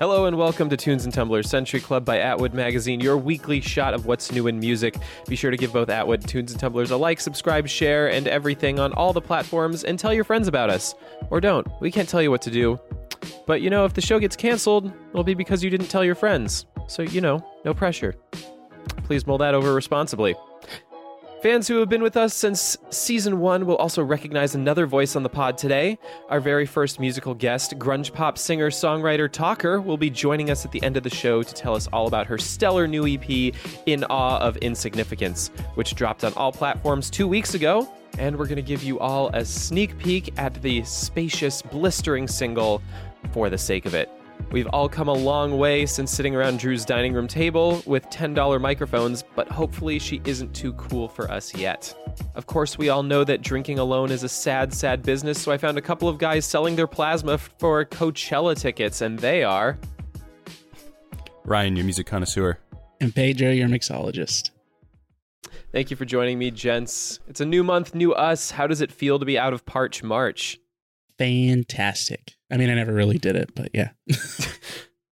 Hello and welcome to Tunes and Tumblers Century Club by Atwood Magazine, your weekly shot of what's new in music. Be sure to give both Atwood, Tunes and Tumblers a like, subscribe, share, and everything on all the platforms, and tell your friends about us. Or don't. We can't tell you what to do. But you know, if the show gets canceled, it'll be because you didn't tell your friends. So, you know, no pressure. Please mull that over responsibly. Fans who have been with us since season one will also recognize another voice on the pod today. Our very first musical guest, grunge pop singer, songwriter, talker, will be joining us at the end of the show to tell us all about her stellar new EP, In Awe of Insignificance, which dropped on all platforms two weeks ago. And we're going to give you all a sneak peek at the spacious, blistering single, For the Sake of It. We've all come a long way since sitting around Drew's dining room table with $10 microphones, but hopefully she isn't too cool for us yet. Of course, we all know that drinking alone is a sad, sad business, so I found a couple of guys selling their plasma for Coachella tickets, and they are. Ryan, your music connoisseur. And Pedro, your mixologist. Thank you for joining me, gents. It's a new month, new us. How does it feel to be out of Parch March? Fantastic. I mean, I never really did it, but yeah.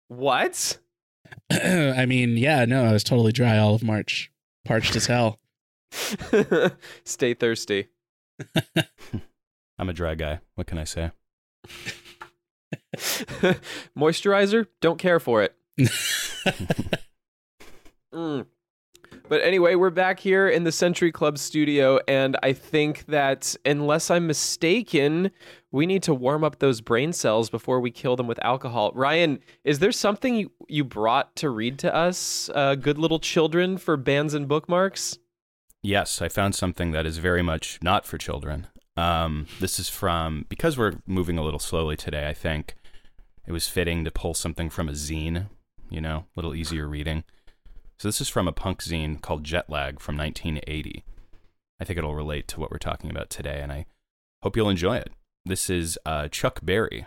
What? I mean, yeah, no, I was totally dry all of March. Parched as hell. Stay thirsty. I'm a dry guy. What can I say? Moisturizer? Don't care for it. Mm. But anyway, we're back here in the Century Club studio, and I think that unless I'm mistaken, we need to warm up those brain cells before we kill them with alcohol. Ryan, is there something you, you brought to read to us, uh, good little children, for bands and bookmarks? Yes, I found something that is very much not for children. Um, this is from, because we're moving a little slowly today, I think it was fitting to pull something from a zine, you know, a little easier reading. So this is from a punk zine called Jetlag from 1980. I think it'll relate to what we're talking about today, and I hope you'll enjoy it. This is uh, Chuck Berry,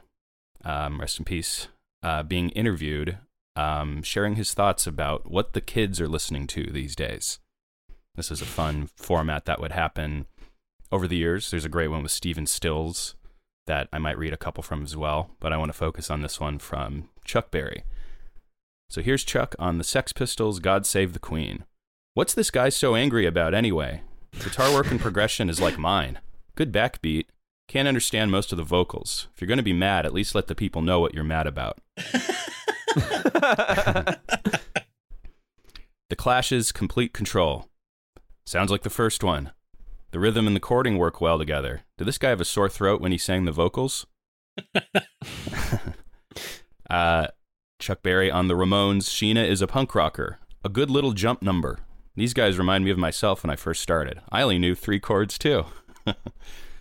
um, rest in peace, uh, being interviewed, um, sharing his thoughts about what the kids are listening to these days. This is a fun format that would happen over the years. There's a great one with Stephen Stills that I might read a couple from as well, but I want to focus on this one from Chuck Berry. So here's Chuck on the Sex Pistols' God Save the Queen. What's this guy so angry about anyway? Guitar work and progression is like mine. Good backbeat. Can't understand most of the vocals. If you're going to be mad, at least let the people know what you're mad about. The Clash's Complete Control. Sounds like the first one. The rhythm and the chording work well together. Did this guy have a sore throat when he sang the vocals? uh, Chuck Berry on the Ramones. Sheena is a punk rocker. A good little jump number. These guys remind me of myself when I first started. I only knew three chords too.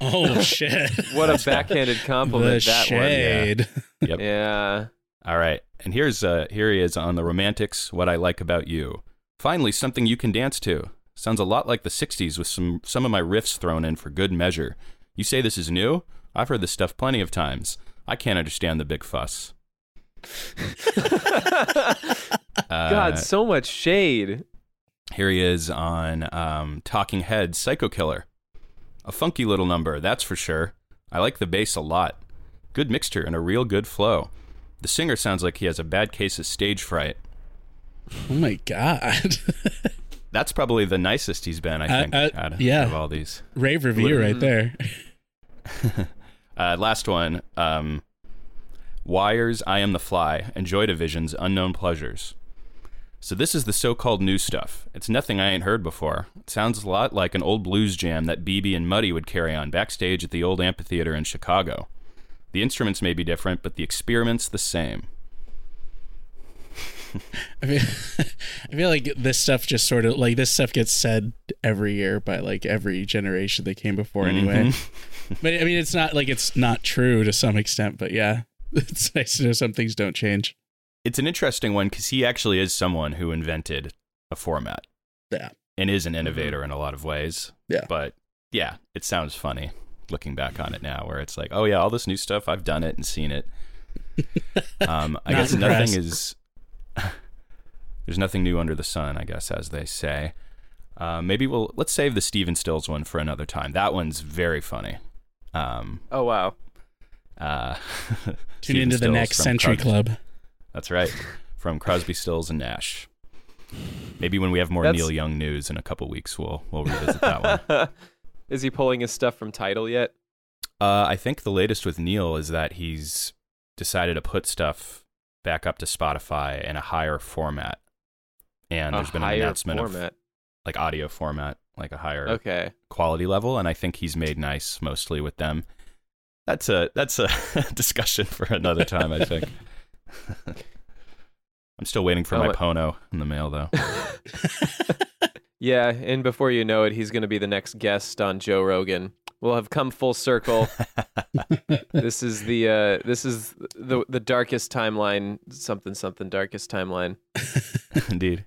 oh, shit. What a backhanded the compliment that shade. Yep. one. Yeah. All right, and here's uh, here he is on the Romantics. What I like about you. Finally, something you can dance to. Sounds a lot like the '60s with some some of my riffs thrown in for good measure. You say this is new? I've heard this stuff plenty of times. I can't understand the big fuss. Uh, God, so much shade. Here he is on um, Talking Heads Psycho Killer. A funky little number, that's for sure. I like the bass a lot. Good mixture and a real good flow. The singer sounds like he has a bad case of stage fright. Oh, my God. That's probably the nicest he's been, I Uh, think, uh, out, of, yeah. out of all these. Rave review right there. Uh, last one um, Wire's, I Am the Fly, and Joy Division's Unknown Pleasures. So, this is the so called new stuff. It's nothing I ain't heard before. It sounds a lot like an old blues jam that BB and Muddy would carry on backstage at the old amphitheater in Chicago. The instruments may be different, but the experiment's the same. I feel, I feel like this stuff just sort of like this stuff gets said every year by like every generation that came before anyway. Mhm. But I mean, it's not like it's not true to some extent, but yeah, it's nice to know some things don't change. It's an interesting one because he actually is someone who invented a format. Yeah. And is an innovator in a lot of ways. Yeah. But yeah, it sounds funny looking back on it now, where it's like, oh yeah, all this new stuff, I've done it and seen it. Um, I Not guess impressed. nothing is. There's nothing new under the sun, I guess, as they say. Uh, maybe we'll let's save the Stephen Stills one for another time. That one's very funny. Um, Oh wow. Uh, Tune Stephen into the next Century Crosby- Club. That's right, from Crosby, Stills, and Nash. Maybe when we have more That's- Neil Young news in a couple weeks, we'll we'll revisit that one. Is he pulling his stuff from Tidal yet? Uh, I think the latest with Neil is that he's decided to put stuff back up to Spotify in a higher format, and A there's been an higher announcement of like audio format, like a higher Okay. quality level, and I think he's made nice mostly with them. That's a that's a discussion for another time, I think. I'm still waiting for Oh, my it- Pono in the mail though. Yeah, and before you know it, he's going to be the next guest on Joe Rogan. We'll have come full circle. this is the uh, this is the the darkest timeline. Something something darkest timeline. Indeed.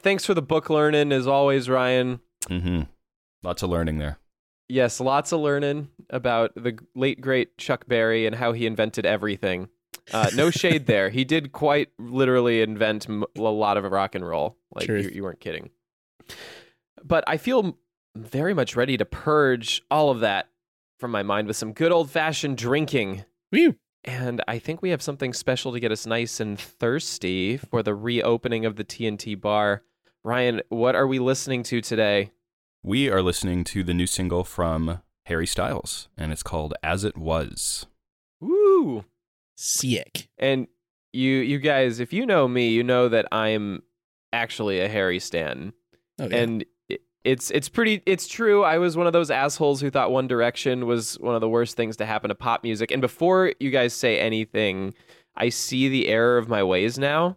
Thanks for the book learning as always, Ryan. hmm Lots of learning there. Yes, lots of learning about the late great Chuck Berry and how he invented everything. Uh, no shade there. He did quite literally invent m- a lot of rock and roll. Like you, you weren't kidding. But I feel very much ready to purge all of that from my mind with some good old fashioned drinking. Woo. And I think we have something special to get us nice and thirsty for the reopening of the TNT bar. Ryan, what are we listening to today? We are listening to the new single from Harry Styles, and it's called As It Was. Woo! Sick. And you you guys, if you know me, you know that I'm actually a Harry Stan. Oh, yeah. And it's it's pretty it's true. I was one of those assholes who thought One Direction was one of the worst things to happen to pop music. And before you guys say anything, I see the error of my ways now.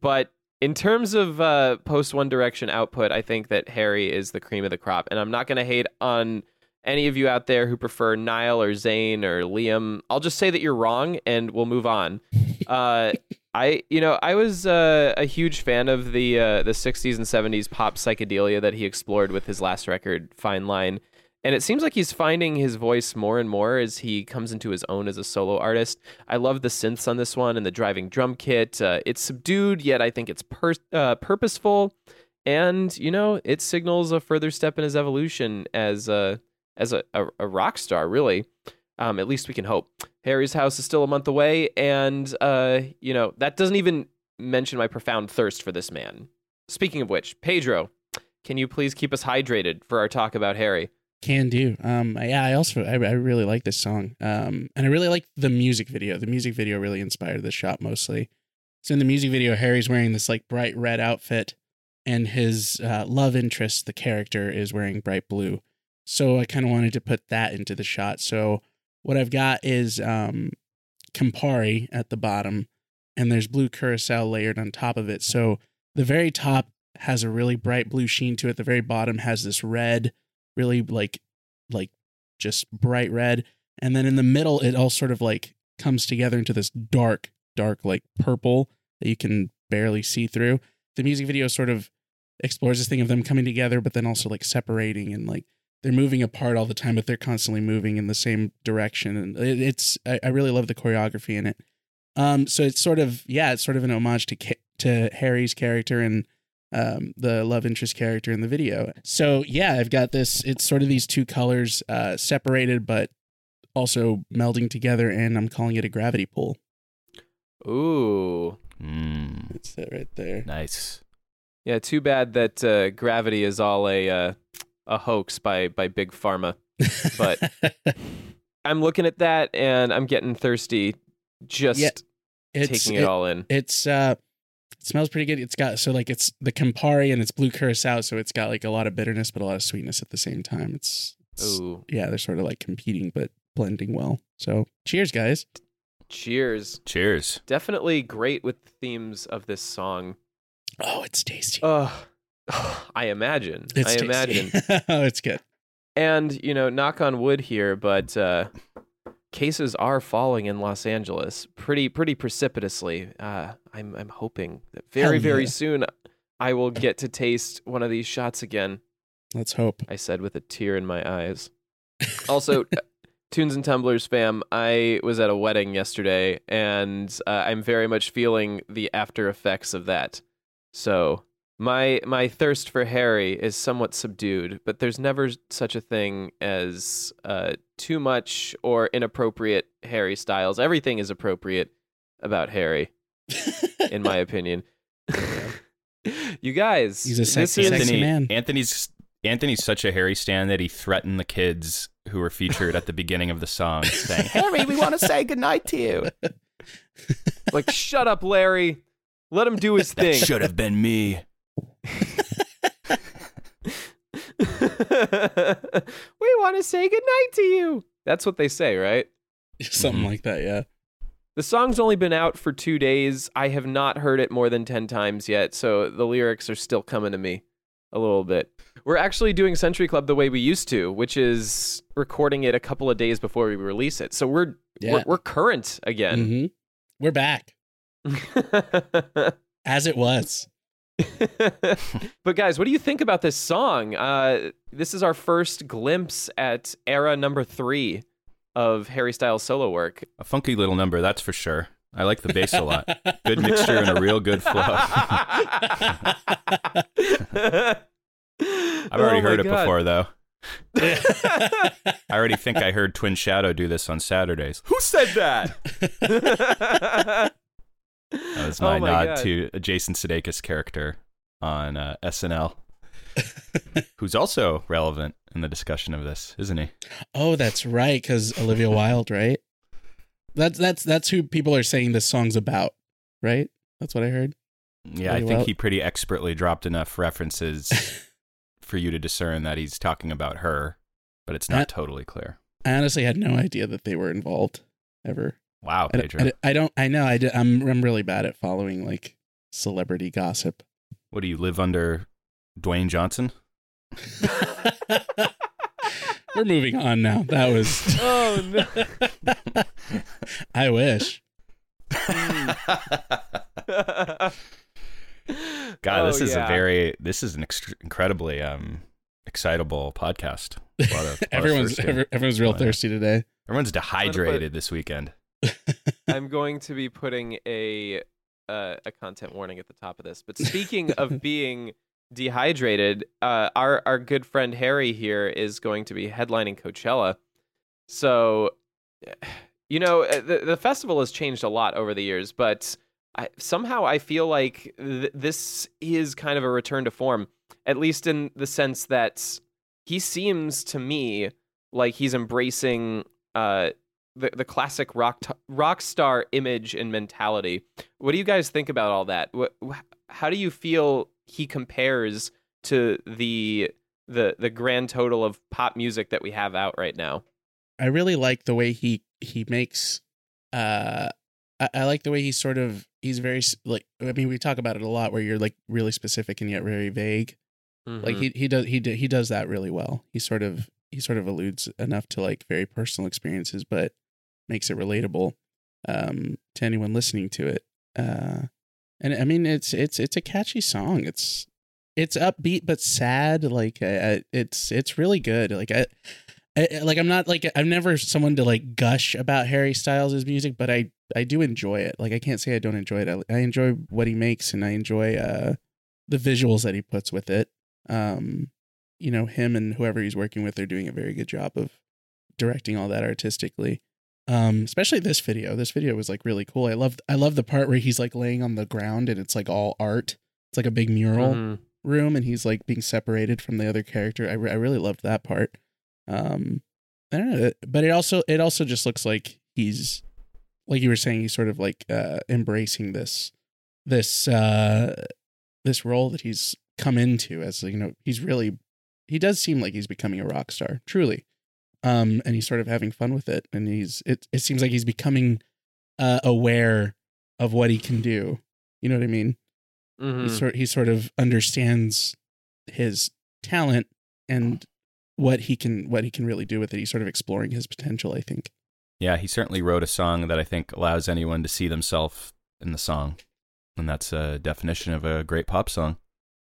But in terms of uh, post One Direction output, I think that Harry is the cream of the crop. And I'm not going to hate on any of you out there who prefer Niall or Zayn or Liam. I'll just say that you're wrong and we'll move on. Uh, I, you know, I was uh, a huge fan of the uh, the 60s and 70s pop psychedelia that he explored with his last record, Fine Line. And it seems like he's finding his voice more and more as he comes into his own as a solo artist. I love the synths on this one and the driving drum kit. Uh, it's subdued, yet I think it's per- uh, purposeful. And, you know, it signals a further step in his evolution as a, as a, a, a rock star, really. Um, at least we can hope. Harry's house is still a month away, and uh, you know that doesn't even mention my profound thirst for this man. Speaking of which, Pedro, can you please keep us hydrated for our talk about Harry? Can do. Um, yeah, I also I, I really like this song. Um, and I really like the music video. The music video really inspired the shot mostly. So in the music video, Harry's wearing this like bright red outfit, and his uh, love interest, the character, is wearing bright blue. So I kind of wanted to put that into the shot. So what I've got is um, Campari at the bottom, and there's blue curacao layered on top of it. So the very top has a really bright blue sheen to it. The very bottom has this red really like like just bright red. And then in the middle it all sort of like comes together into this dark dark like purple that you can barely see through. The music video sort of explores this thing of them coming together but then also like separating and like they're moving apart all the time but they're constantly moving in the same direction. And it, it's I, I really love the choreography in it. Um so it's sort of yeah it's sort of an homage to to harry's character and um, the love interest character in the video. So yeah, I've got this. It's sort of these two colors uh, separated, but also melding together, and I'm calling it a gravity pull. Ooh, Mm, That's it right there. nice. yeah. Too bad that uh, gravity is all a uh, a hoax by by big pharma. But- I'm looking at that and I'm getting thirsty, just Yeah, it's taking it, all in. It's uh, it smells pretty good. It's got so like it's the Campari and it's blue curacao, so it's got like a lot of bitterness but a lot of sweetness at the same time. It's, it's Ooh, yeah, they're sort of like competing but blending well. So cheers, guys. Cheers. Cheers. Definitely great with the themes of this song. Oh, it's tasty. Ugh. I imagine. it's I tasty. imagine. oh, it's good. And, you know, knock on wood here, but uh, cases are falling in Los Angeles pretty pretty precipitously. Uh, I'm I'm hoping that very Hell very soon I will get to taste one of these shots again. Let's hope. I said with a tear in my eyes. Also, Tunes and Tumblers fam, I was at a wedding yesterday and uh, I'm very much feeling the after effects of that. So, my my thirst for Harry is somewhat subdued, but there's never such a thing as uh, too much or inappropriate Harry Styles. Everything is appropriate about Harry, in my opinion. you guys, He's a this sexy, is- sexy man. Anthony's Anthony's such a Harry stan that he threatened the kids who were featured at the beginning of the song, saying, "Harry, we want to say goodnight to you." like, shut up, Larry. Let him do his That thing. should have been me. we want to say goodnight to you. That's what they say, right? Something Mhm. like that, yeah. The song's only been out for two days. I have not heard it more than 10 times yet, so the lyrics are still coming to me a little bit. We're actually doing Century Club the way we used to, which is recording it a couple of days before we release it. So we're Yeah. we're, we're current again. hmm We're back as it was. but guys, what do you think about this song? Uh, this is our first glimpse at era number three of Harry Styles solo work. A funky little number, that's for sure. I like the bass a lot. Good mixture and a real good flow. I've I've already heard it before, though. I already think I heard Twin Shadow do this on Saturdays. Who said that? That was Oh my, my nod God. to Jason Sudeikis character on uh, SNL, who's also relevant in the discussion of this, isn't he? oh, that's right, because Olivia Wilde, right? That's that's that's who people are saying this song's about, right? That's what I heard. Yeah, I think well. he pretty expertly dropped enough references for you to discern that he's talking about her, but it's not Uh, totally clear. I honestly had no idea that they were involved ever. Wow, I, Pedro. I, I don't. I know. I, am I'm really bad at following like celebrity gossip. What do you live under Dwayne Johnson? We're moving on now. That was. oh no. I wish. God, this Oh, is yeah. a very this is an ext- incredibly um excitable podcast. A lot of- a lot everyone's thirsting. every, everyone's real going on. thirsty today. Everyone's gonna dehydrated this weekend. I'm going to be putting a uh, a content warning at the top of this. But speaking of being dehydrated, uh, our our good friend Harry here is going to be headlining Coachella. So, you know, uh, the the festival has changed a lot over the years, but I, somehow I feel like th- this is kind of a return to form, at least in the sense that he seems to me like he's embracing uh, the the classic rock t- rock star image and mentality. What do you guys think about all that? What, wh- how do you feel he compares to the the the grand total of pop music that we have out right now? I really like the way he he makes. Uh, I, I like the way he sort of he's very like. I mean, we talk about it a lot, where you're like really specific and yet very vague. Like Mhm. he he does he d- he does that really well. He sort of he sort of alludes enough to like very personal experiences, but makes it relatable um, to anyone listening to it. Uh, and I mean, it's it's it's a catchy song. It's it's upbeat but sad. Like uh, uh, it's it's really good. Like I, I like I'm not like I'm never someone to like gush about Harry Styles' music, but I I do enjoy it. Like I can't say I don't enjoy it. I, I enjoy what he makes, and I enjoy uh the visuals that he puts with it. Um, you know, him and whoever he's working with are doing a very good job of directing all that artistically. Um, especially this video. This video was like really cool. I love I love the part where he's like laying on the ground and it's like all art. It's like a big mural Mhm. room and he's like being separated from the other character. I, re- I really loved that part. Um, I don't know, but it also it also just looks like he's like you were saying he's sort of like uh embracing this this uh this role that he's come into as you know he's really he does seem like he's becoming a rock star truly um and he's sort of having fun with it and he's it it seems like he's becoming uh, aware of what he can do. You know what I mean? Mhm. He sort he sort of understands his talent and what he can what he can really do with it. He's sort of exploring his potential. I think. Yeah, he certainly wrote a song that I think allows anyone to see themselves in the song. And that's a definition of a great pop song.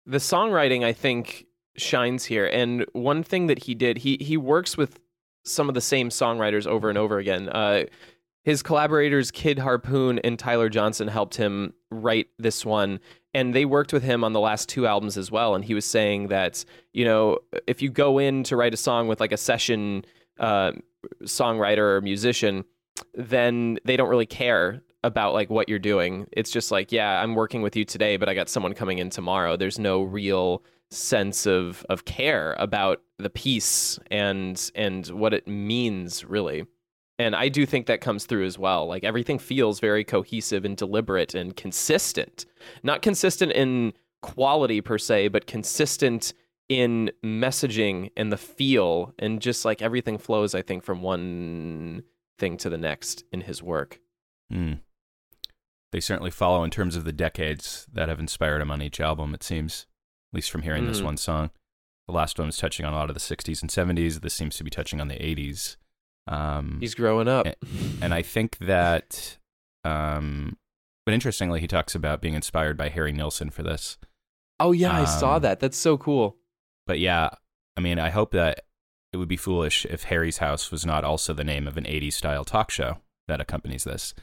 the songwriting I think shines here. And one thing that he did, he he works with some of the same songwriters over and over again. Uh, his collaborators Kid Harpoon and Tyler Johnson helped him write this one, and they worked with him on the last two albums as well. And he was saying that you know if you go in to write a song with like a session uh, songwriter or musician, then they don't really care about like what you're doing. It's just like, yeah, I'm working with you today, but I got someone coming in tomorrow. There's no real sense of of care about the piece and and what it means really. And I do think that comes through as well. Like everything feels very cohesive and deliberate and consistent. Not consistent in quality per se, but consistent in messaging and the feel and just like everything flows I think from one thing to the next in his work. Hmm. They certainly follow in terms of the decades that have inspired him on each album, it seems, at least from hearing this Mhm. one song. The last one was touching on a lot of the 60s and 70s. This seems to be touching on the 80s. Um, He's growing up. And I think that, um, but interestingly, he talks about being inspired by Harry Nilsson for this. Oh yeah, I saw Um, that. That's so cool. But yeah, I mean, I hope that it would be foolish if Harry's House was not also the name of an 80s style talk show that accompanies this.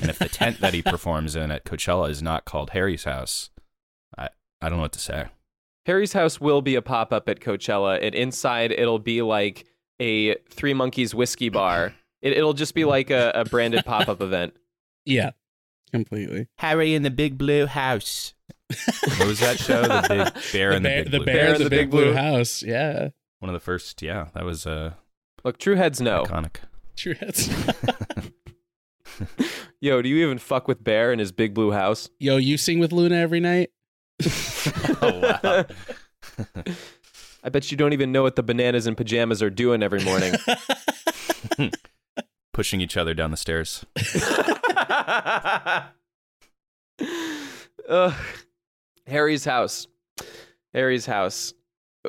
And if the tent that he performs in at Coachella is not called Harry's House, I, I don't know what to say. Harry's house will be a pop up at Coachella, and inside it'll be like a Three Monkeys whiskey bar. It, it'll just be like a, a branded pop up event. Yeah, completely. Harry in the Big Blue House. what was that show? The Big Bear the in bear, the Big the Blue bear, Bear in the, big, blue. house. Yeah, One of the first, yeah, that was uh, Look, true heads know. iconic. true. Hits. Yo, do you even fuck with Bear in his big blue house? Yo, you sing with Luna every night. oh, wow. I bet you don't even know what the bananas and pajamas are doing every morning. Pushing each other down the stairs. Ugh. Harry's house. Harry's house.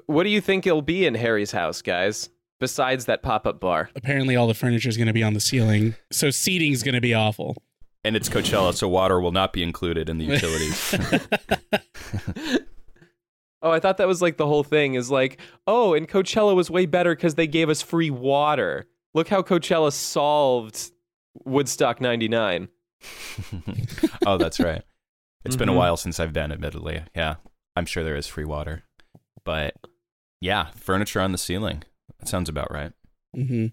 What do you think it'll be in Harry's house, guys? Besides that pop up bar. Apparently, all the furniture is going to be on the ceiling, so seating's going to be awful. And it's Coachella, so water will not be included in the utilities. Oh, I thought that was like the whole thing is like, oh, and Coachella was way better because they gave us free water. Look how Coachella solved Woodstock 99. oh, that's right. It's been a Mhm. while since I've been, admittedly. Yeah, I'm sure there is free water. But yeah, furniture on the ceiling. That sounds about right. hmm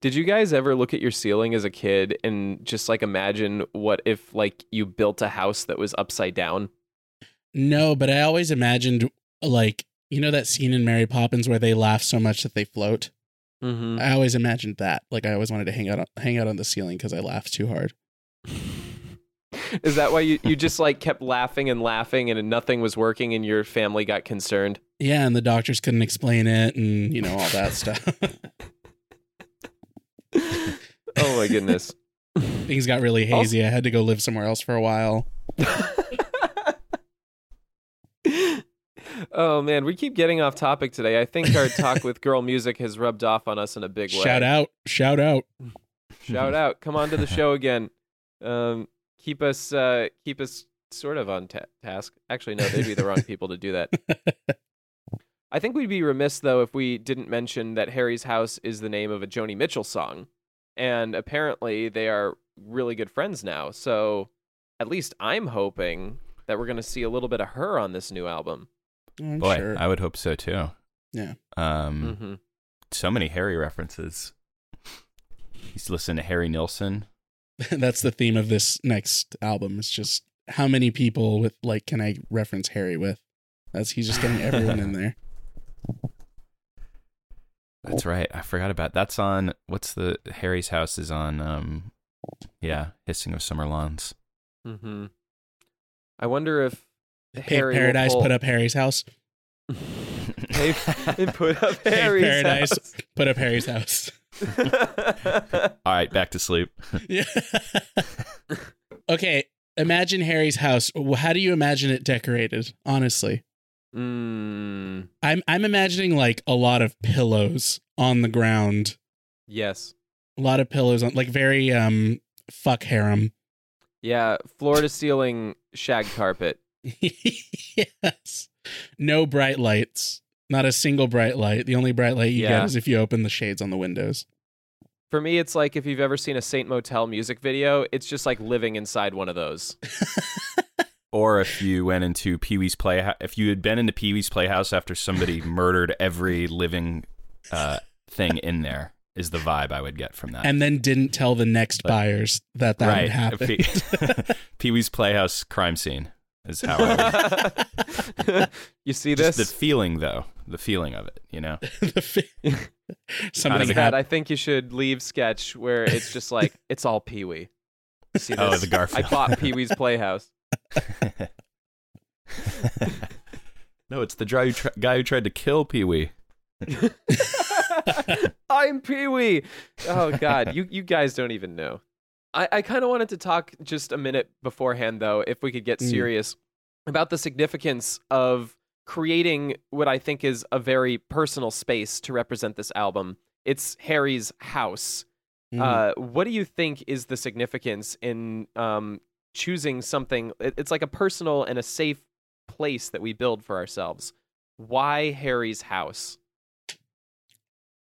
Did you guys ever look at your ceiling as a kid and just like imagine what if like you built a house that was upside down? No, but I always imagined like you know that scene in Mary Poppins where they laugh so much that they float. Mm-hmm. I always imagined that. Like I always wanted to hang out on, hang out on the ceiling because I laughed too hard. Is that why you, you just like kept laughing and laughing and nothing was working and your family got concerned? Yeah, and the doctors couldn't explain it, and you know all that stuff. Oh my goodness. Things got really hazy. I had to go live somewhere else for a while. oh man, we keep getting off topic today. I think our talk with girl music has rubbed off on us in a big way. Shout out! Shout out! Shout out. Come on to the show again. Um, keep us uh, keep us sort of on ta- task. Actually, no, they'd be the wrong people to do that. I think we'd be remiss though if we didn't mention that Harry's House is the name of a Joni Mitchell song, and apparently they are really good friends now. So, at least I'm hoping that we're going to see a little bit of her on this new album. I'm Boy, sure. I would hope so too. Yeah. Um, hmm so many Harry references. He's listening to Harry Nilsson. That's the theme of this next album. It's just how many people with like can I reference Harry with? That's he's just getting everyone in there. That's right. I forgot about that's on what's the Harry's house is on um yeah, Hissing of Summer Lawns. hmm I wonder if Hey, Harry will Paradise pull- put up Harry's house. Hey, they put up Hey, Harry's Paradise. house. Put up Harry's house. All right, back to sleep. Yeah. okay, imagine Harry's house. How do you imagine it decorated? Honestly, mm, I'm I'm imagining like a lot of pillows on the ground, yes. a lot of pillows on like very um fuck harem. Yeah, floor to ceiling shag carpet. yes. No bright lights. Not a single bright light. The only bright light you Yeah. get is if you open the shades on the windows. For me, it's like if you've ever seen a Saint Motel music video, it's just like living inside one of those. Or if you went into Pee Wee's Playhouse, if you had been into Pee Wee's Playhouse after somebody murdered every living uh, thing in there, is the vibe I would get from that. and then didn't tell the next But- buyers that that right, had happened. Pee Wee's Playhouse crime scene is how. I would, you see just this? the feeling, though, the feeling of it, you know. the fi- Somebody Like that, had I think you should leave sketch where it's just like it's all Pee Wee. See oh, this? Oh, the Garfield. I bought Pee Wee's Playhouse. no, it's the guy who, tri- guy who tried to kill Pee Wee. I'm Pee Wee. Oh God, you you guys don't even know. I, I kind of wanted to talk just a minute beforehand, though, if we could get Mm. serious about the significance of creating what I think is a very personal space to represent this album. It's Harry's house. Mhm. Uh, what do you think is the significance in um, choosing something? it- It's like a personal and a safe place that we build for ourselves. Why Harry's house?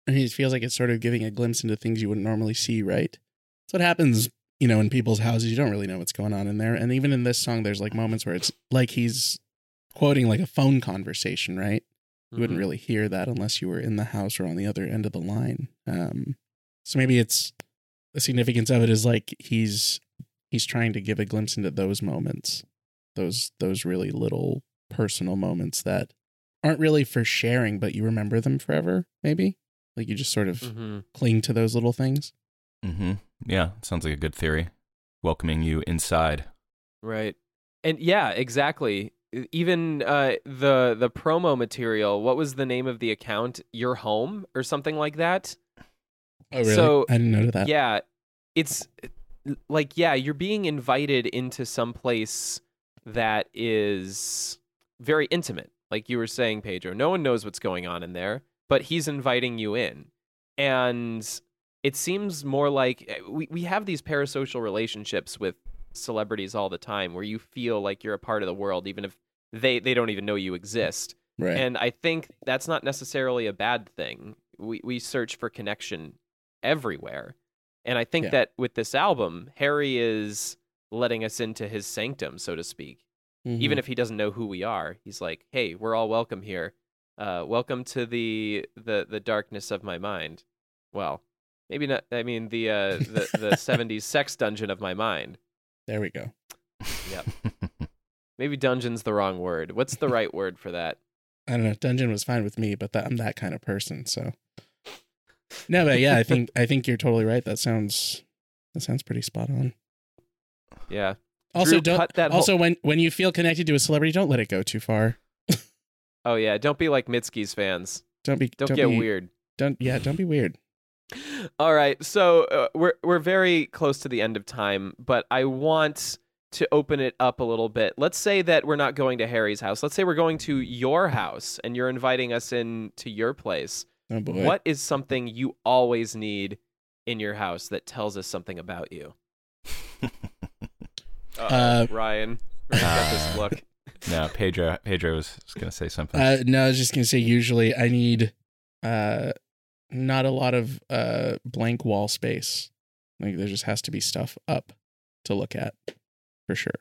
Mean, it feels like it's sort of giving a glimpse into things you wouldn't normally see, right? That's what happens, you know, in people's houses. You don't really know what's going on in there. And even in this song, there's like moments where it's like he's quoting like a phone conversation, right? You wouldn't Mhm. really hear that unless you were in the house or on the other end of the line. Um, so maybe it's the significance of it is like he's he's trying to give a glimpse into those moments, those those really little personal moments that aren't really for sharing, but you remember them forever. Maybe like you just sort of Mhm. cling to those little things. Mm-hmm. Yeah, sounds like a good theory. Welcoming you inside. Right. And yeah, exactly. Even uh, the the promo material. What was the name of the account? Your home or something like that. Oh, really? So- I didn't know that. Yeah, it's like yeah, you're being invited into some place that is very intimate. Like you were saying, Pedro. No one knows what's going on in there, but he's inviting you in, and it seems more like eh, we we have these parasocial relationships with celebrities all the time, where you feel like you're a part of the world, even if they they don't even know you exist. Right. And I think that's not necessarily a bad thing. We we search for connection everywhere. And I think Yeah. that with this album, Harry is letting us into his sanctum, so to speak. Mhm. Even if he doesn't know who we are, he's like, "Hey, we're all welcome here. Uh, welcome to the the the darkness of my mind." Well, maybe not. I mean, the uh, the the '70s sex dungeon of my mind. there we go. Yep. Maybe dungeon's the wrong word. What's the right word for that? I don't know. Dungeon was fine with me, but that, I'm that kind of person. So no, but yeah, I think I think you're totally right. That sounds that sounds pretty spot on. Yeah. Also, Drew, don't that whole- also when when you feel connected to a celebrity, don't let it go too far. Oh yeah. Don't be like Mitski's fans. Don't be Don't, get be, weird. Don't yeah, don't be weird. All right, so uh, we're we're very close to the end of time, but I want to open it up a little bit. Let's say that we're not going to Harry's house. Let's say we're going to your house and you're inviting us in to your place. Oh boy. What is something you always need in your house that tells us something about you? Uh-oh, Uh, Ryan, Ryan's got this look. No, Pedro. Pedro was, going to say something. Uh, no, I was just gonna say. Usually, I need uh, not a lot of uh blank wall space. Like there just has to be stuff up to look at, for sure,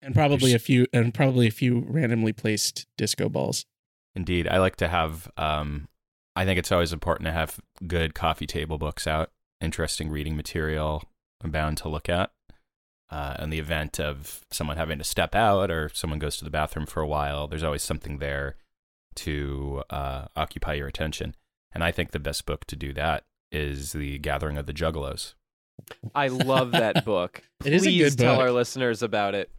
and probably There's- a few and probably a few randomly placed disco balls. Indeed, I like to have. Um, I think it's always important to have good coffee table books out, interesting reading material, I'm bound to look at. Uh, in the event of someone having to step out or someone goes to the bathroom for a while, there's always something there to uh, occupy your attention. And I think the best book to do that is The Gathering of the Juggalos. I love that book. It is a Please good tell book. our listeners about it.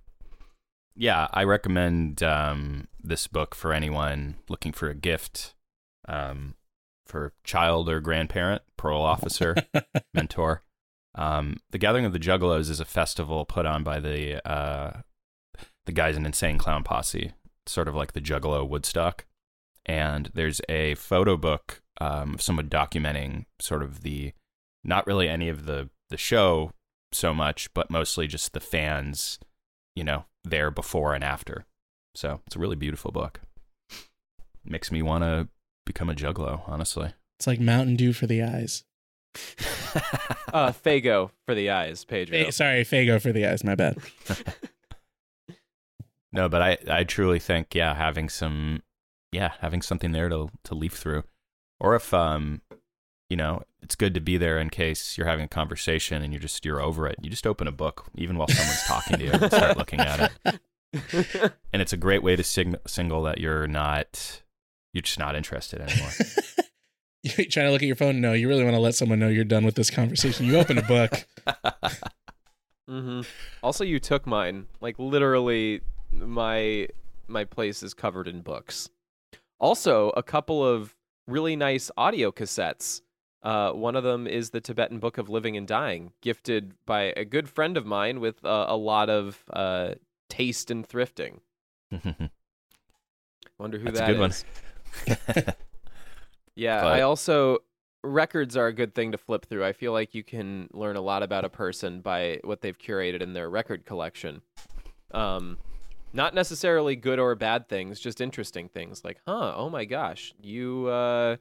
yeah, I recommend um, this book for anyone looking for a gift um, for child or grandparent, parole officer, mentor. Um, the Gathering of the Juggalos is a festival put on by the uh, the guys in Insane Clown Posse, sort of like the Juggalo Woodstock. And there's a photo book um, of someone documenting sort of the not really any of the the show so much, but mostly just the fans, you know, there before and after. So it's a really beautiful book. Makes me want to become a juggalo, honestly. It's like Mountain Dew for the eyes. Uh, Faygo for the eyes, Pedro. Fa- sorry, Faygo for the eyes. My bad. No, but I, I truly think, yeah, having some, yeah, having something there to to leaf through, or if um, you know, it's good to be there in case you're having a conversation and you're just you're over it. You just open a book, even while someone's talking to you, and start looking at it, and it's a great way to sig- signal that you're not, you're just not interested anymore. You're trying to look at your phone. No, you really want to let someone know you're done with this conversation. You open a book. mm-hmm. Also, you took mine. Like literally, my my place is covered in books. Also, a couple of really nice audio cassettes. Uh, one of them is the Tibetan Book of Living and Dying, gifted by a good friend of mine with uh, a lot of uh, taste and thrifting. Wonder who That's a that good one. Is. Yeah, But- I also records are a good thing to flip through. I feel like you can learn a lot about a person by what they've curated in their record collection. Um, not necessarily good or bad things, just interesting things. Like, huh? Oh my gosh, you uh,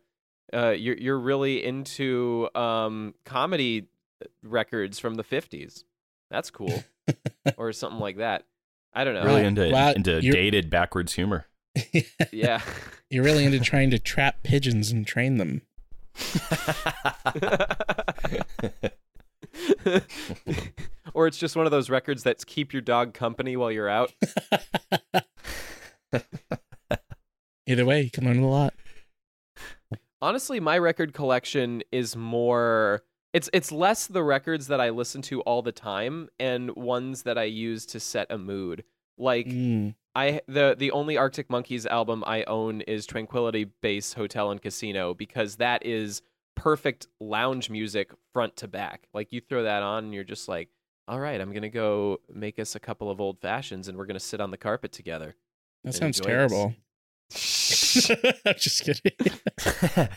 uh, you're you're really into um comedy records from the '50s. That's cool, or something like that. I don't know. really into Wow, into you're- dated backwards humor. Yeah. You're really into trying to trap pigeons and train them. or it's just one of those records that keep your dog company while you're out. Either way, you can learn a lot. Honestly, my record collection is more it's it's less the records that I listen to all the time and ones that I use to set a mood. Like Mm. I the the only Arctic Monkeys album I own is Tranquility Base Hotel and Casino because that is perfect lounge music front to back. Like you throw that on and you're just like, "All right, I'm going to go make us a couple of old fashions and we're going to sit on the carpet together." That sounds terrible. I'm just kidding.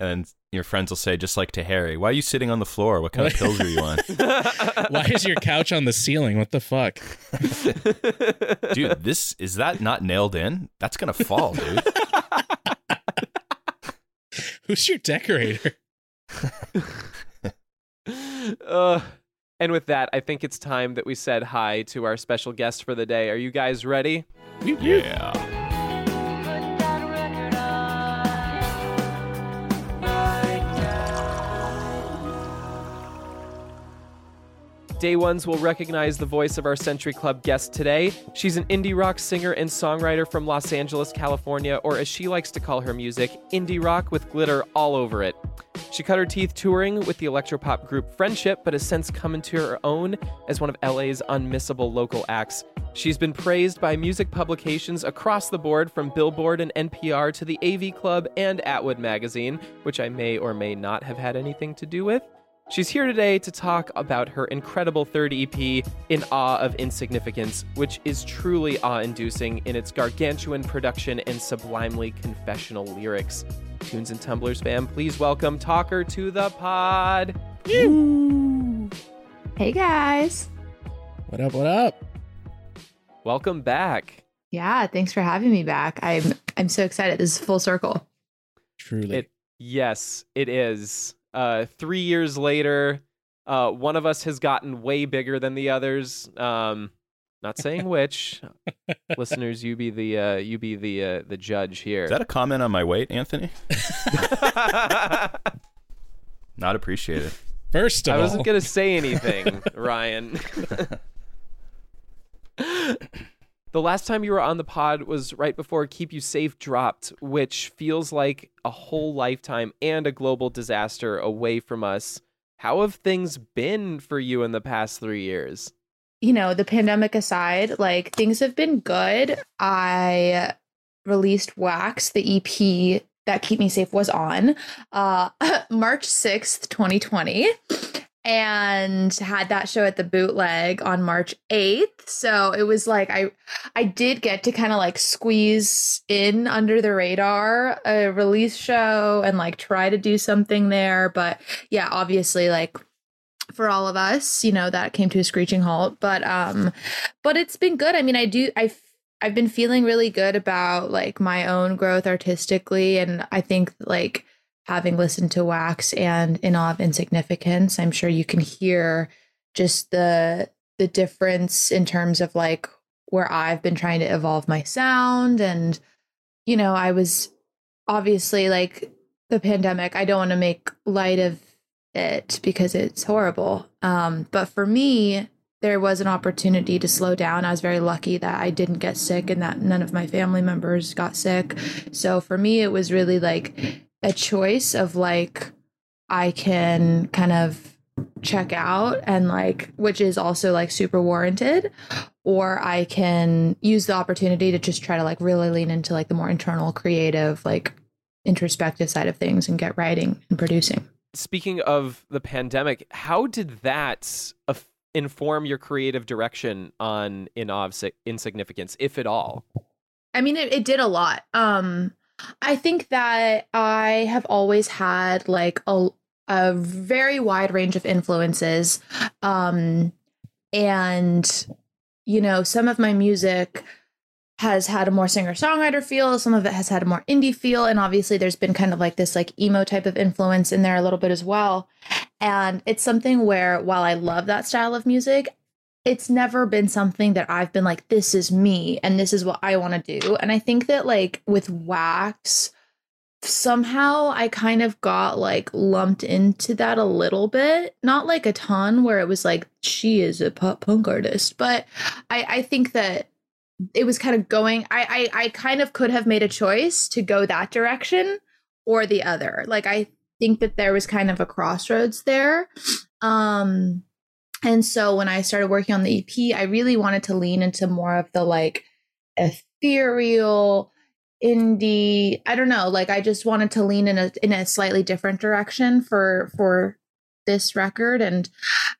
and your friends will say, just like to Harry, "Why are you sitting on the floor? What kind of pills are you on?" Why is your couch on the ceiling? What the fuck? dude, this is that not nailed in? That's gonna fall, dude. Who's your decorator? uh, and with that, I think it's time that we said hi to our special guest for the day. Are you guys ready? Yeah. Day ones will recognize the voice of our Century Club guest today. She's an indie rock singer and songwriter from Los Angeles, California, or as she likes to call her music, indie rock with glitter all over it. She cut her teeth touring with the electropop group Friendship, but has since come into her own as one of LA's unmissable local acts. She's been praised by music publications across the board from Billboard and NPR to the AV Club and Atwood Magazine, which I may or may not have had anything to do with. She's here today to talk about her incredible third EP, In Awe of Insignificance, which is truly awe inducing in its gargantuan production and sublimely confessional lyrics. Tunes and Tumblers fam, please welcome Talker to the pod. Hey guys. What up? What up? Welcome back. Yeah, thanks for having me back. I'm I'm so excited. This is full circle. Truly. It- Yes, it is. Uh, three years later, uh, one of us has gotten way bigger than the others. Um, not saying which. Listeners, you be the uh, you be the uh, the judge here. Is that a comment on my weight, Anthony? Not appreciated. First of I all, wasn't gonna say anything, Ryan. the last time you were on the pod was right before Keep You Safe dropped, which feels like a whole lifetime and a global disaster away from us. How have things been for you in the past three years? You know, the pandemic aside, like things have been good. I released Wax, the EP, that Keep Me Safe was on uh, March 6th, 2020, and had that show at the bootleg on March 8th. So it was like I I did get to kind of like squeeze in under the radar a release show and like try to do something there. But yeah, obviously like for all of us, you know, that came to a screeching halt. But um, but it's been good. I mean, I do I I've been feeling really good about like my own growth artistically, and I think like having listened to Wax and In Awe of Insignificance, I'm sure you can hear just the the difference in terms of like where I've been trying to evolve my sound and you know, I was obviously like the pandemic, I don't want to make light of it because it's horrible. Um, but for me, there was an opportunity to slow down. I was very lucky that I didn't get sick and that none of my family members got sick. So for me, it was really like a choice of like, I can kind of check out and like, which is also like super warranted, or I can use the opportunity to just try to like really lean into like the more internal, creative, like introspective side of things and get writing and producing. Speaking of the pandemic, how did that inform your creative direction on In of Insignificance, if at all? I mean, it, it did a lot. Um, I think that I have always had like a a very wide range of influences, um, and you know, some of my music has had a more singer songwriter feel. Some of it has had a more indie feel, and obviously, there's been kind of like this like emo type of influence in there a little bit as well. And it's something where, while I love that style of music, it's never been something that I've been like, this is me and this is what I want to do. And I think that, like, with Wax, somehow I kind of got like lumped into that a little bit. Not like a ton, where it was like, she is a pop punk artist. But I, I think that it was kind of going, I, I, I kind of could have made a choice to go that direction or the other. Like, I think that there was kind of a crossroads there. Um, and so when I started working on the EP, I really wanted to lean into more of the like ethereal indie i don't know like i just wanted to lean in a in a slightly different direction for for this record. And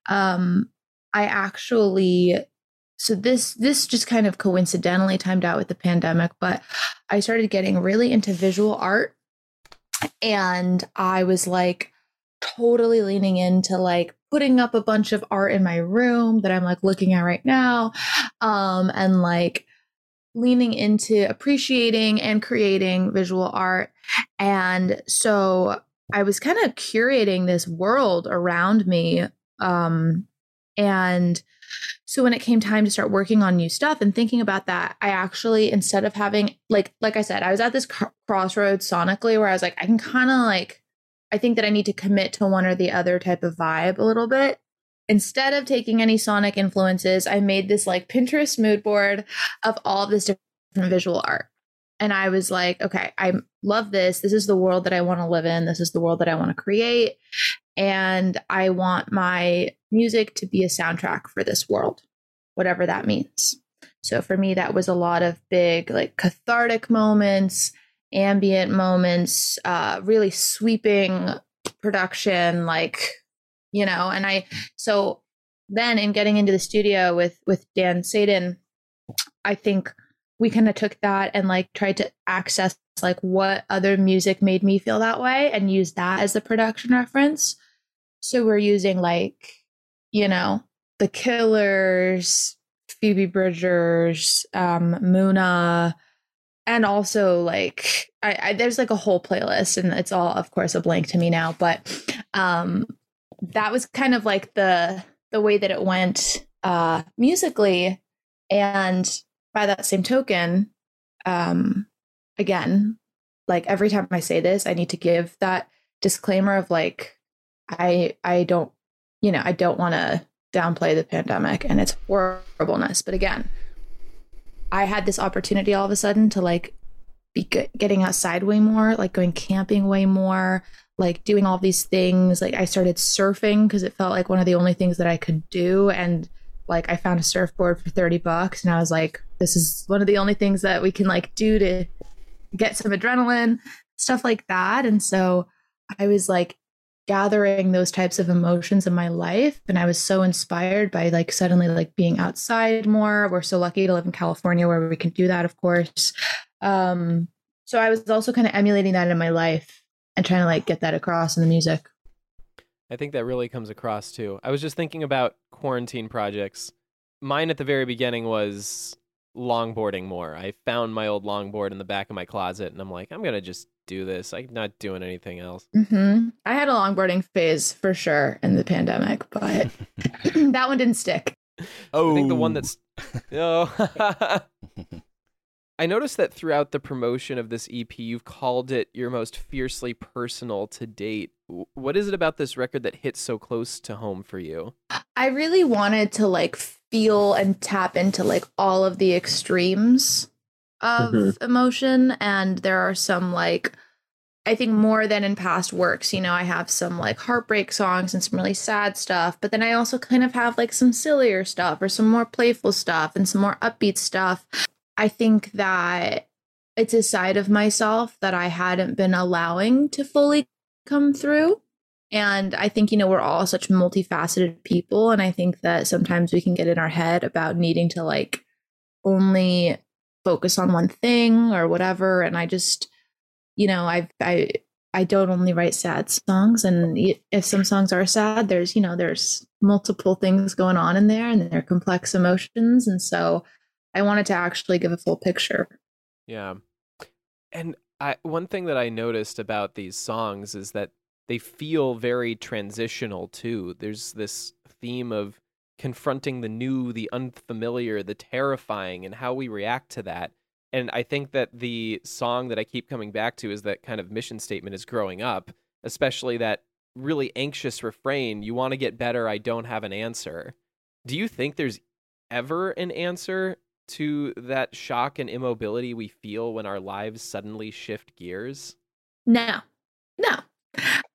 um i actually so this this just kind of coincidentally timed out with the pandemic but i started getting really into visual art. And i was like totally leaning into like putting up a bunch of art in my room that i'm like looking at right now um and like leaning into appreciating and creating visual art. And so I was kind of curating this world around me. Um, and so when it came time to start working on new stuff and thinking about that, I actually, instead of having, like, like I said, I was at this cr- crossroads sonically where I was like, I can kind of like, I think that I need to commit to one or the other type of vibe a little bit. Instead of taking any sonic influences i made this like pinterest mood board of all this different visual art. And i was like okay i love this. This is the world that i want to live in. This is the world that i want to create. And i want my music to be a soundtrack for this world whatever that means. So for me that was a lot of big like cathartic moments ambient moments uh really sweeping production like you know and i so then in getting into the studio with with dan Sadin, i think we kind of took that and like tried to access like what other music made me feel that way and use that as the production reference. So we're using like you know the killers phoebe bridgers um muna and also like I, I there's like a whole playlist and it's all of course a blank to me now but um that was kind of like the the way that it went uh musically. And by that same token um again like every time i say this i need to give that disclaimer of like i i don't you know i don't want to downplay the pandemic and its horribleness. But again i had this opportunity all of a sudden to like be getting outside way more like going camping way more like doing all these things like i started surfing because it felt like one of the only things that i could do and like i found a surfboard for 30 bucks and i was like this is one of the only things that we can like do to get some adrenaline stuff like that. And so I was like gathering those types of emotions in my life and I was so inspired by like suddenly like being outside more. We're so lucky to live in California where we can do that, of course. Um so I was also kind of emulating that in my life and trying to like get that across in the music. I think that really comes across too. I was just thinking about quarantine projects. Mine at the very beginning was longboarding more. I found my old longboard in the back of my closet and I'm like, I'm to just do this. I'm not doing anything else. hmm I had a longboarding phase for sure in the pandemic, but that one didn't stick. oh, I think the one that's oh. I noticed that throughout the promotion of this EP, you've called it your most fiercely personal to date. What is it about this record that hits so close to home for you? I really wanted to like feel and tap into like all of the extremes of Mhm. emotion and there are some like I think more than in past works, you know, I have some like heartbreak songs and some really sad stuff, but then I also kind of have like some sillier stuff or some more playful stuff and some more upbeat stuff. I think that it's a side of myself that I hadn't been allowing to fully come through. And I think, you know, we're all such multifaceted people. And I think that sometimes we can get in our head about needing to like only focus on one thing or whatever. And I just, you know, I've, I, I don't only write sad songs. And if some songs are sad, there's, you know, there's multiple things going on in there and they're complex emotions. And so I wanted to actually give a full picture. Yeah. And I one thing that I noticed about these songs is that they feel very transitional too. There's this theme of confronting the new, the unfamiliar, the terrifying and how we react to that. And I think that the song that I keep coming back to is that kind of mission statement is growing up, especially that really anxious refrain, you want to get better, I don't have an answer. Do you think there's ever an answer to that shock and immobility we feel when our lives suddenly shift gears? No, no.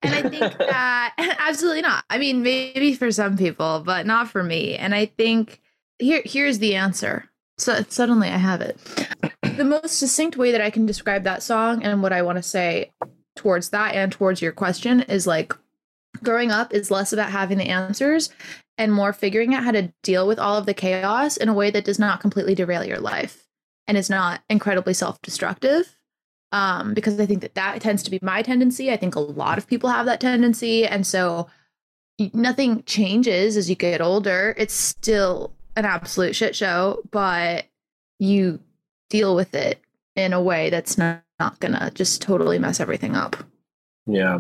And I think that absolutely not. I mean, maybe for some people, but not for me. And I think here here's the answer. So suddenly I have it. The most succinct way that I can describe that song and what I want to say towards that and towards your question is like growing up is less about having the answers and more figuring out how to deal with all of the chaos in a way that does not completely derail your life and is not incredibly self-destructive um, because I think that that tends to be my tendency. I think a lot of people have that tendency, and so nothing changes as you get older. It's still an absolute shit show, but you deal with it in a way that's not, not gonna just totally mess everything up. Yeah.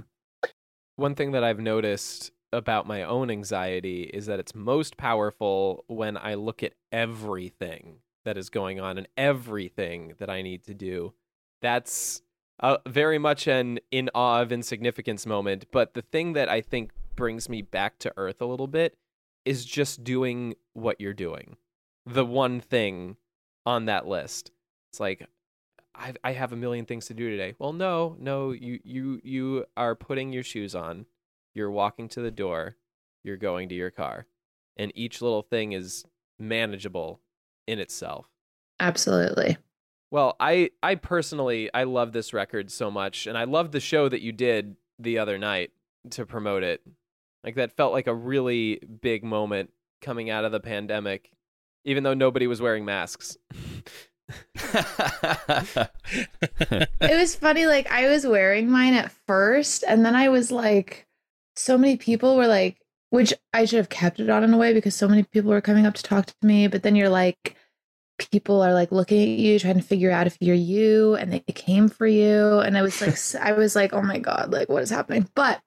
One thing that I've noticed about my own anxiety is that it's most powerful when I look at everything that is going on and everything that I need to do. That's uh, very much an in awe of insignificance moment. But the thing that I think brings me back to earth a little bit is just doing what you're doing. The one thing on that list. It's like I I have a million things to do today. Well, no, no, you you you are putting your shoes on. You're walking to the door. You're going to your car. And each little thing is manageable in itself. Absolutely. Well, I I personally I love this record so much and I love the show that you did the other night to promote it. Like that felt like a really big moment coming out of the pandemic even though nobody was wearing masks. it was funny like i was wearing mine at first and then i was like so many people were like which i should have kept it on in a way because so many people were coming up to talk to me but then you're like people are like looking at you trying to figure out if you're you and they came for you. And i was like i was like oh my god like what is happening? But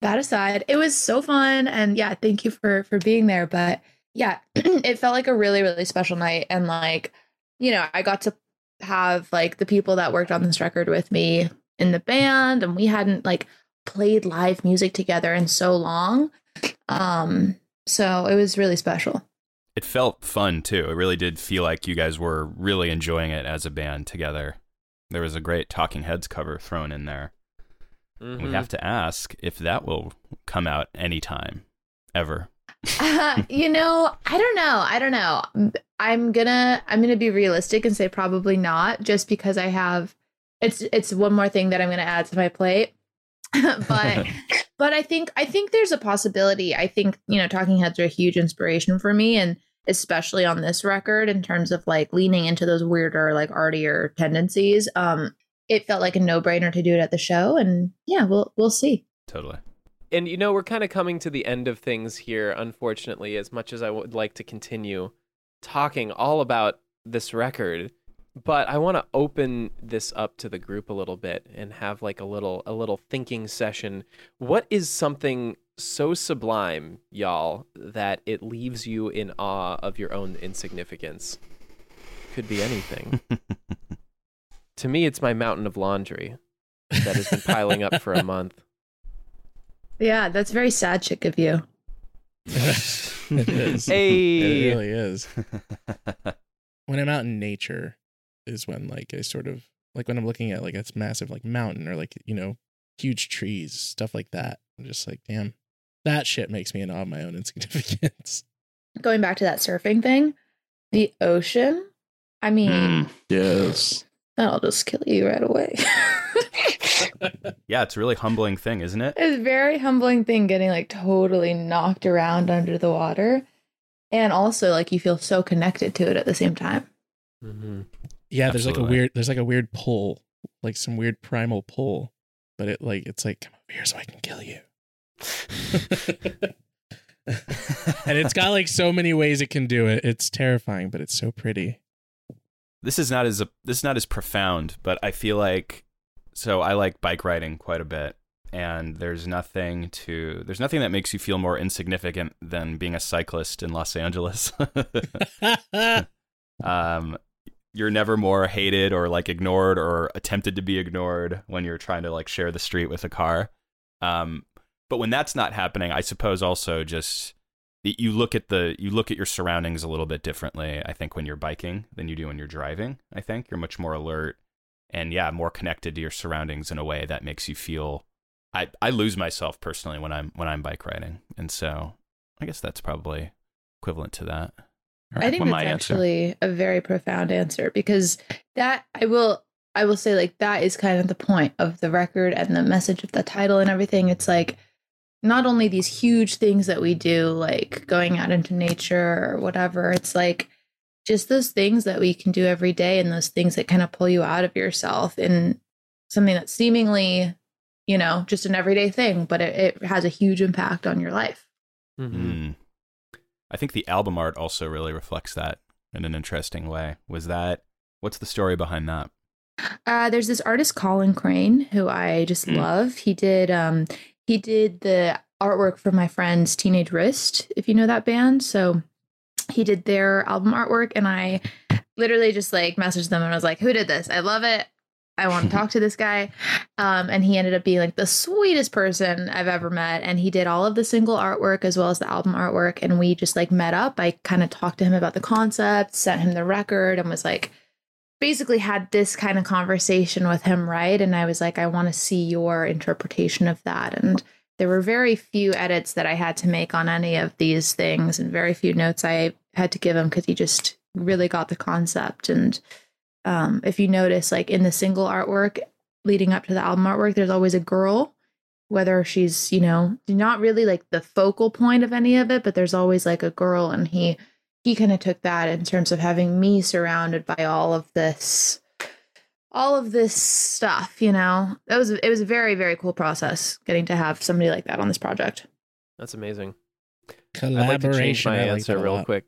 that aside it was so fun. And yeah thank you for for being there. But yeah it felt like a really really special night. And like you know i got to have like the people that worked on this record with me in the band. And we hadn't like played live music together in so long. Um so it was really special it felt fun too. It really did feel like you guys were really enjoying it as a band together. There was a great Talking Heads cover thrown in there. Mhm. We have to ask if that will come out anytime, ever. you know i don't know i don't know i'm gonna i'm gonna be realistic and say probably not just because i have it's it's one more thing that I'm going to add to my plate. but but I think I think there's a possibility. I think you know Talking Heads are a huge inspiration for me, and especially on this record in terms of like leaning into those weirder like artier tendencies. Um, it felt like a no brainer to do it at the show, and yeah, we'll we'll see. Totally. And you know, we're kind of coming to the end of things here, unfortunately, as much as I would like to continue talking all about this record. But I want to open this up to the group a little bit and have like a little a little thinking session. What is something so sublime, y'all, that it leaves you in awe of your own insignificance? Could be anything. to me, it's my mountain of laundry that has been piling up for a month. Yeah, that's very sad chick of you. it is. Hey. It really is. When I'm out in nature is when like I sort of like when I'm looking at like a massive like mountain or like, you know, huge trees, stuff like that. I'm just like, damn, that shit makes me in awe of my own insignificance. Going back to that surfing thing, the ocean. I mean, Mm, yes. that'll just kill you right away. Yeah, it's a really humbling thing, isn't it? it's a very humbling thing getting like totally knocked around under the water. And also like you feel so connected to it at the same time. Mm-hmm. Yeah, there's like a weird there's like a weird pull, like some weird primal pull, but it like it's like come over here so I can kill you. And it's got like so many ways it can do it. It's terrifying, but it's so pretty. this is not as a, this is not as profound, but I feel like so I like bike riding quite a bit, and there's nothing to there's nothing that makes you feel more insignificant than being a cyclist in Los Angeles. um, you're never more hated or like ignored or attempted to be ignored when you're trying to like share the street with a car. Um, but when that's not happening, I suppose also just you look at the you look at your surroundings a little bit differently i think when you're biking than you do when you're driving i think you're much more alert and yeah more connected to your surroundings in a way that makes you feel i i lose myself personally when i'm when i'm bike riding and so i guess that's probably equivalent to that All I think that's my answer. actually a very profound answer because that I will I will say like that is kind of the point of the record and the message of the title and everything. It's like not only these huge things that we do, like going out into nature or whatever, it's like just those things that we can do every day and those things that kind of pull you out of yourself in something that's seemingly, you know, just an everyday thing, but it, it has a huge impact on your life. Mm-hmm. Mm. i think the album art also really reflects that in an interesting way was that what's the story behind that Uh, there's this artist Colin Crane who I just Mm. love. He did um he did the artwork for my friend's Teenage Wrist, if you know that band. So he did their album artwork and I literally just like messaged them and I was like, "Who did this? I love it. I want to talk to this guy." Um, and he ended up being like the sweetest person I've ever met. And he did all of the single artwork as well as the album artwork. And we just like met up. I kind of talked to him about the concept, sent him the record, and was like, basically had this kind of conversation with him, right? And I was like, I want to see your interpretation of that. And there were very few edits that I had to make on any of these things, and very few notes I had to give him because he just really got the concept. And um, if you notice, like in the single artwork leading up to the album artwork, there's always a girl, whether she's, you know, not really like the focal point of any of it, but there's always like a girl, and he he kind of took that in terms of having me surrounded by all of this all of this stuff you know it was it was a very very cool process getting to have somebody like that on this project That's amazing. I'd Collaboration. like to change my I like answer real quick.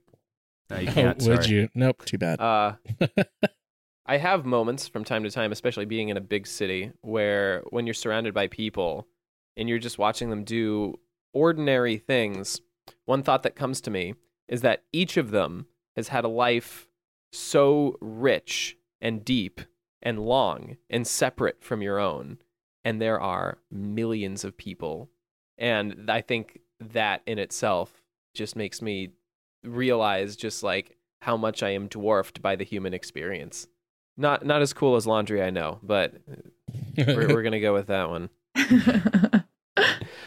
no, you Oh, can't would you? Nope. Too bad. Uh, I have moments from time to time, especially being in a big city, where when you're surrounded by people and you're just watching them do ordinary things, one thought that comes to me is that each of them has had a life so rich and deep and long and separate from your own. And there are millions of people. And I think that in itself just makes me realize just like how much I am dwarfed by the human experience. Not not as cool as laundry, I know, but we're, we're gonna go with that one.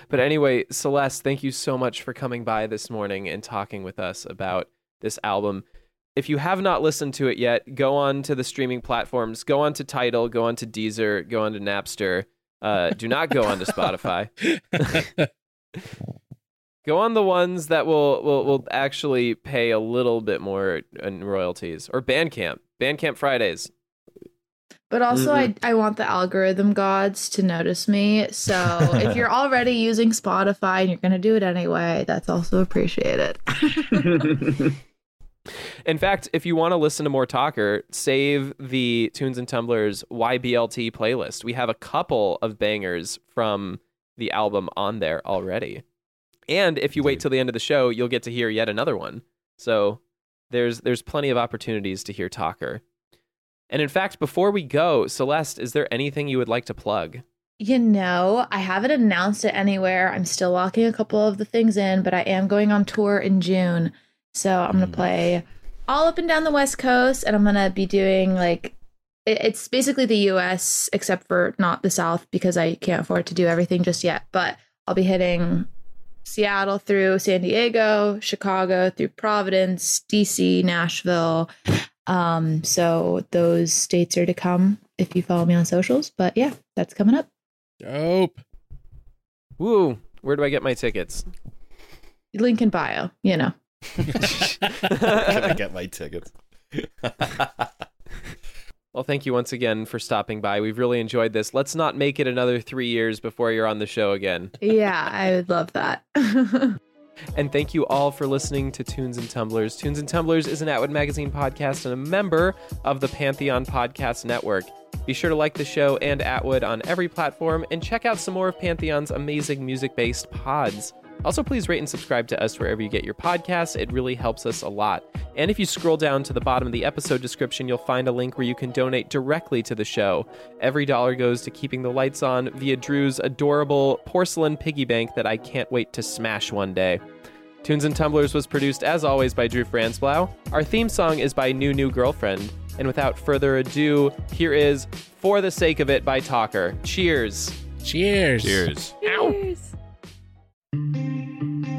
But anyway, Celeste, thank you so much for coming by this morning and talking with us about this album. if you have not listened to it yet, go on to the streaming platforms. Go on to Tidal. Go on to Deezer. Go on to Napster. Uh, do not go on to Spotify. Go on the ones that will will will actually pay a little bit more in royalties or Bandcamp. Bandcamp Fridays. But also, I, I want the algorithm gods to notice me. So if you're already using Spotify and you're going to do it anyway, that's also appreciated. In fact, if you want to listen to more Talker, save the Tunes and Tumblers YBLT playlist. We have a couple of bangers from the album on there already. And if you wait till the end of the show, you'll get to hear yet another one. So there's there's plenty of opportunities to hear Talker. And in fact, before we go, Celeste, is there anything you would like to plug? You know, I haven't announced it anywhere. I'm still locking a couple of the things in, but I am going on tour in June. So I'm going to hmm. play all up and down the West Coast, and I'm going to be doing like it's basically the US, except for not the South because I can't afford to do everything just yet. But I'll be hitting Seattle through San Diego, Chicago through Providence, DC, Nashville. Um, so those states are to come if you follow me on socials. But yeah, that's coming up. Dope. Woo! Where do I get my tickets? Link in bio, you know. Can I get my tickets? Well, thank you once again for stopping by. We've really enjoyed this. Let's not make it another three years before you're on the show again. Yeah, I would love that. And thank you all for listening to Tunes and Tumblers. Tunes and Tumblers is an Atwood Magazine podcast and a member of the Pantheon Podcast Network. Be sure to like the show and Atwood on every platform and check out some more of Pantheon's amazing music based pods. Also, please rate and subscribe to us wherever you get your podcasts. It really helps us a lot. And if you scroll down to the bottom of the episode description, you'll find a link where you can donate directly to the show. Every dollar goes to keeping the lights on via Drew's adorable porcelain piggy bank that I can't wait to smash one day. Tunes and Tumblers was produced, as always, by Drew Franzblau. Our theme song is by New New Girlfriend. And without further ado, here is For the Sake of It by Talker. Cheers. Cheers. Cheers. I'm thank you